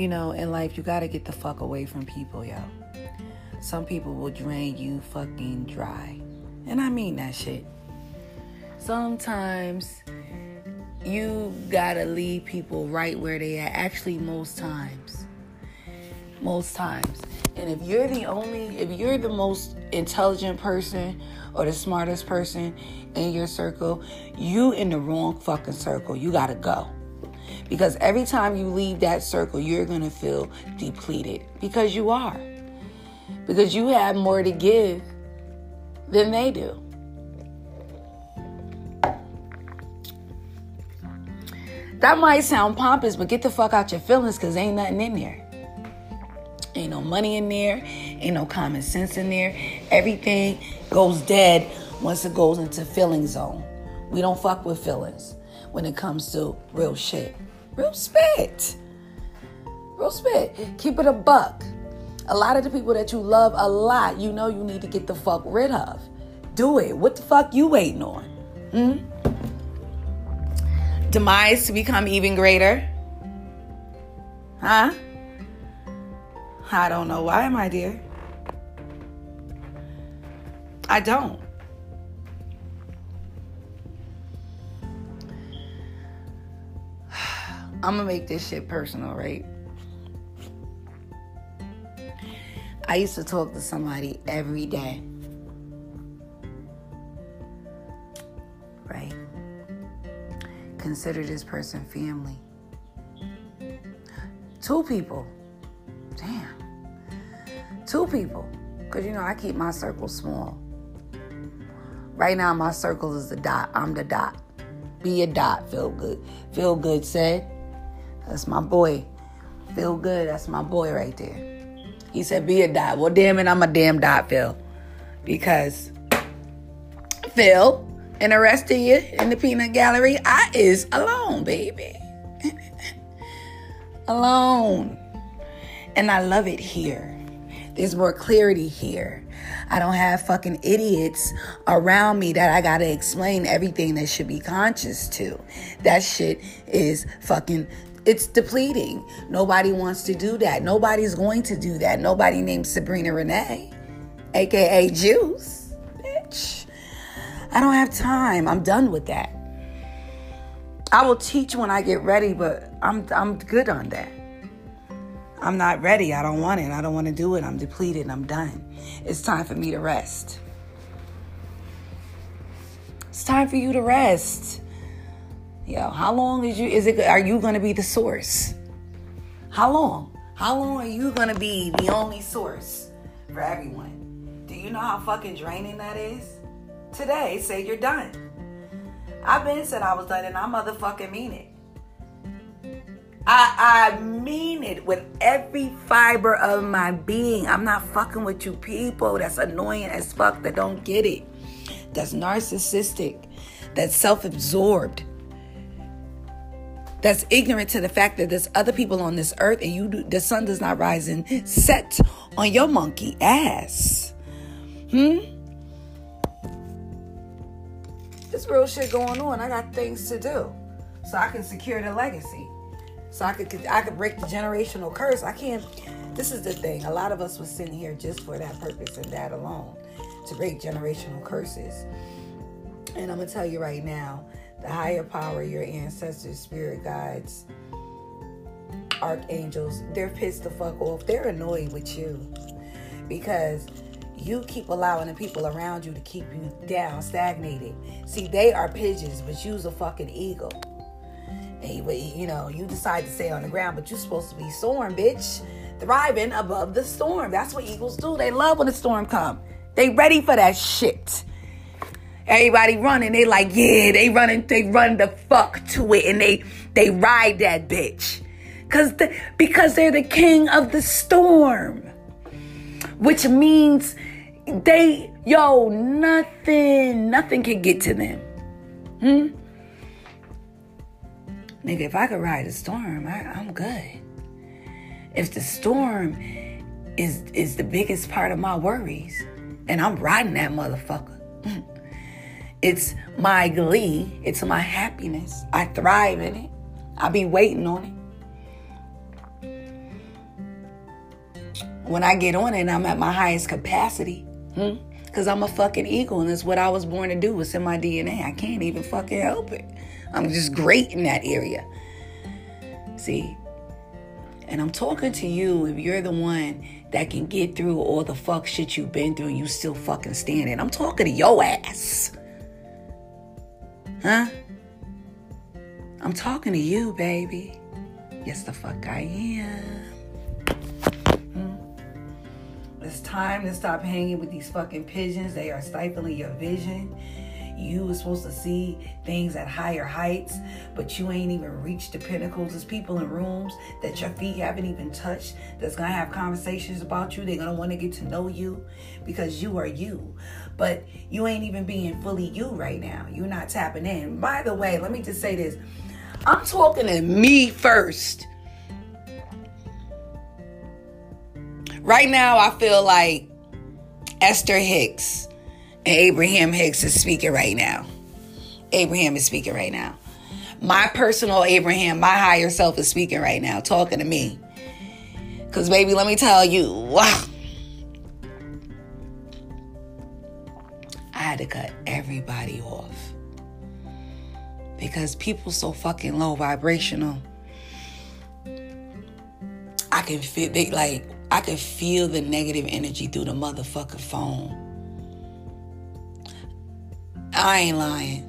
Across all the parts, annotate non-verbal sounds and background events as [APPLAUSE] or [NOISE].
you know, in life, you gotta get the fuck away from people, yo. Some people will drain you fucking dry. And I mean that shit. Sometimes you gotta leave people right where they are. Actually, most times. Most times. And if you're the only, if you're the most intelligent person or the smartest person in your circle, you in the wrong fucking circle. You gotta go. Because every time you leave that circle, you're gonna feel depleted. Because you are. Because you have more to give than they do. That might sound pompous, but get the fuck out your feelings because ain't nothing in there. Ain't no money in there, ain't no common sense in there. Everything goes dead once it goes into feeling zone. We don't fuck with feelings when it comes to real shit. Real spit. Real spit. Keep it a buck. A lot of the people that you love a lot, you know you need to get the fuck rid of. Do it. What the fuck you waiting on? Hmm? Demise to become even greater? Huh? I don't know why, my dear. I don't. I'm gonna make this shit personal, right? I used to talk to somebody every day. Right? Consider this person family. Two people. Damn. Two people. Because, you know, I keep my circle small. Right now, my circle is the dot. I'm the dot. Be a dot. Feel good. Feel good said. That's my boy. Feel good. That's my boy right there. He said, be a dot. Well, damn it, I'm a damn dot, Phil. Because Phil and the rest of you in the peanut gallery, I is alone, baby. [LAUGHS] alone. And I love it here. There's more clarity here. I don't have fucking idiots around me that I gotta explain everything that should be conscious to. That shit is fucking it's depleting. Nobody wants to do that. Nobody's going to do that. Nobody named Sabrina Renee, aka Juice. Bitch. I don't have time. I'm done with that. I will teach when I get ready, but I'm I'm good on that. I'm not ready. I don't want it. I don't want to do it. I'm depleted. I'm done. It's time for me to rest. It's time for you to rest. Yo, how long is you is it are you gonna be the source? How long? How long are you gonna be the only source for everyone? Do you know how fucking draining that is? Today, say you're done. I've been said I was done and I motherfucking mean it. I, I mean it with every fiber of my being. I'm not fucking with you people that's annoying as fuck that don't get it. That's narcissistic. That's self absorbed that's ignorant to the fact that there's other people on this earth and you do, the sun does not rise and set on your monkey ass. Hmm? This real shit going on. I got things to do. So I can secure the legacy. So I could I could break the generational curse. I can't this is the thing. A lot of us was sitting here just for that purpose and that alone. To break generational curses. And I'm gonna tell you right now, the higher power, your ancestors, spirit guides, archangels, they're pissed the fuck off. They're annoyed with you because you keep allowing the people around you to keep you down, stagnated. See, they are pigeons, but you's a fucking eagle. You, you know, you decide to stay on the ground, but you're supposed to be soaring, bitch. Thriving above the storm. That's what eagles do. They love when the storm come. They ready for that shit. Everybody running, they like, yeah, they running, they run the fuck to it and they they ride that bitch. Cause the, because they're the king of the storm. Which means they, yo, nothing, nothing can get to them. Hmm? Nigga, if I could ride a storm, I, I'm good. If the storm is is the biggest part of my worries, and I'm riding that motherfucker. [LAUGHS] It's my glee. It's my happiness. I thrive in it. I be waiting on it. when I get on it I'm at my highest capacity. Hmm? Cause I'm a fucking eagle and it's what I was born to do. It's in my DNA. I can't even fucking help it. I'm just great in that area. See? And I'm talking to you if you're the one that can get through all the fuck shit you've been through and you still fucking standing. I'm talking to your ass. Huh? I'm talking to you, baby. Yes, the fuck I am. Hmm. It's time to stop hanging with these fucking pigeons. They are stifling your vision. You were supposed to see things at higher heights, but you ain't even reached the pinnacles. There's people in rooms that your feet haven't even touched that's gonna have conversations about you. They're gonna wanna get to know you because you are you. But you ain't even being fully you right now. You're not tapping in. By the way, let me just say this I'm talking to me first. Right now, I feel like Esther Hicks and Abraham Hicks is speaking right now. Abraham is speaking right now. My personal Abraham, my higher self is speaking right now, talking to me. Because, baby, let me tell you, wow. I had to cut everybody off. Because people so fucking low vibrational. I can feel they like I can feel the negative energy through the motherfucking phone. I ain't lying.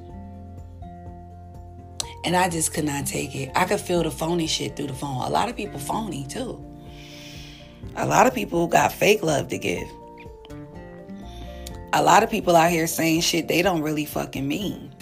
And I just could not take it. I could feel the phony shit through the phone. A lot of people phony too. A lot of people got fake love to give. A lot of people out here saying shit they don't really fucking mean.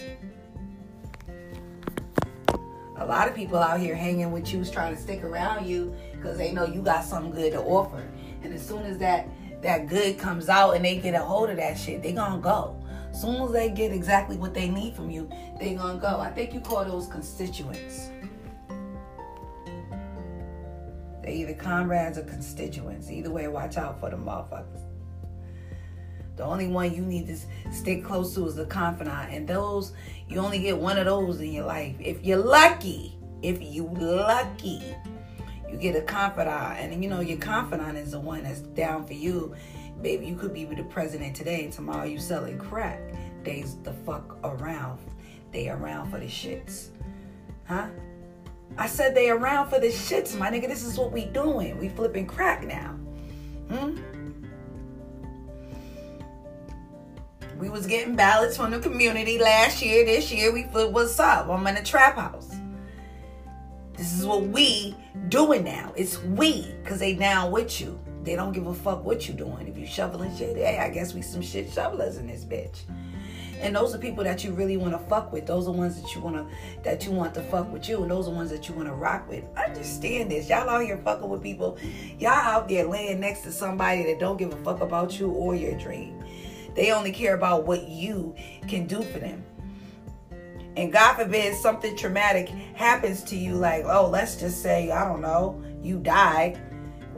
A lot of people out here hanging with you, trying to stick around you because they know you got something good to offer. And as soon as that that good comes out and they get a hold of that shit, they gonna go. Soon as they get exactly what they need from you, they gonna go. I think you call those constituents. They either comrades or constituents. Either way, watch out for the motherfuckers. The only one you need to stick close to is the confidant. And those, you only get one of those in your life. If you're lucky, if you lucky, you get a confidant, and you know your confidant is the one that's down for you. Baby, you could be with the president today, tomorrow you selling crack. Days the fuck around. They around for the shits. Huh? I said they around for the shits, my nigga. This is what we doing. We flipping crack now. Hmm? We was getting ballots from the community last year. This year we flip what's up. I'm in a trap house. This is what we doing now. It's we, cause they down with you. They don't give a fuck what you doing. If you're shoveling shit, hey, I guess we some shit shovelers in this bitch. And those are people that you really want to fuck with. Those are ones that you want to that you want to fuck with you, and those are ones that you want to rock with. Understand this, y'all out here fucking with people. Y'all out there laying next to somebody that don't give a fuck about you or your dream. They only care about what you can do for them and God forbid something traumatic happens to you, like, oh, let's just say, I don't know, you died,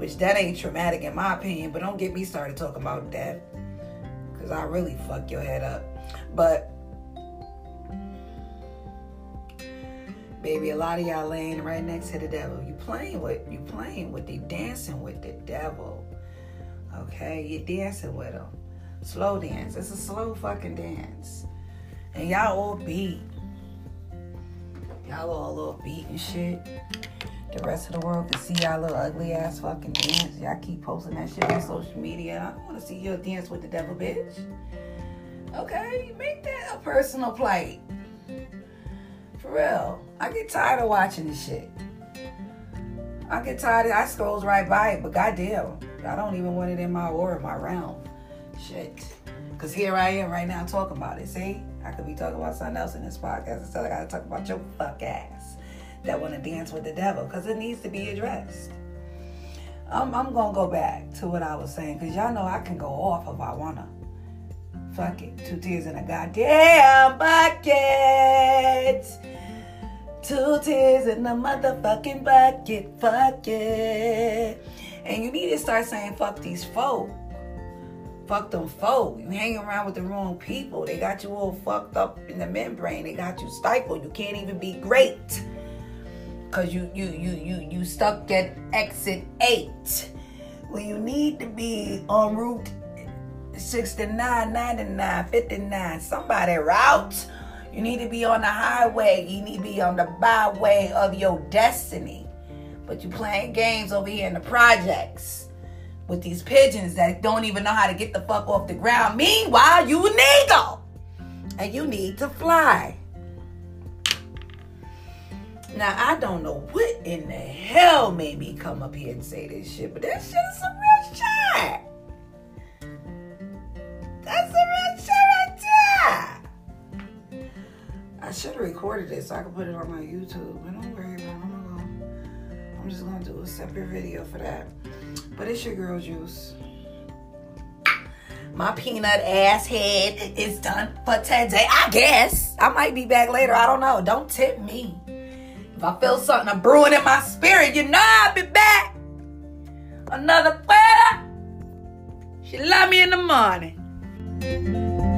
which that ain't traumatic in my opinion, but don't get me started talking about death, because I really fuck your head up. But, baby, a lot of y'all laying right next to the devil. You playing with, you playing with, the dancing with the devil. Okay, you dancing with him. Slow dance. It's a slow fucking dance. And y'all all beat Y'all all little beat and shit. The rest of the world can see y'all little ugly ass fucking dance. Y'all keep posting that shit on social media. I don't want to see you dance with the devil, bitch. Okay, make that a personal plate. For real. I get tired of watching this shit. I get tired of I scrolls right by it, but goddamn, I don't even want it in my aura, my realm. Shit. Cause here I am right now talking about it. See? I could be talking about something else in this podcast. Instead, I gotta talk about your fuck ass that wanna dance with the devil, cause it needs to be addressed. I'm, I'm gonna go back to what I was saying, cause y'all know I can go off if I wanna. Fuck it. Two tears in a goddamn bucket. Two tears in the motherfucking bucket. Fuck it. And you need to start saying fuck these folk fuck them folk. You hang around with the wrong people. They got you all fucked up in the membrane. They got you stifled. You can't even be great. Cause you you you you you stuck at exit eight when you need to be on Route 69, 99, 59, somebody route. You need to be on the highway. You need to be on the byway of your destiny. But you playing games over here in the projects with these pigeons that don't even know how to get the fuck off the ground. Meanwhile, you an eagle. And you need to fly. Now I don't know what in the hell made me come up here and say this shit, but that shit is some real shit. That's some real shit right there. I should have recorded this so I could put it on my YouTube. But don't worry about it. I'm just gonna do a separate video for that. But it's your girl juice. My peanut ass head is done for today. I guess. I might be back later. I don't know. Don't tip me. If I feel something brewing in my spirit, you know I'll be back. Another player. She love me in the morning.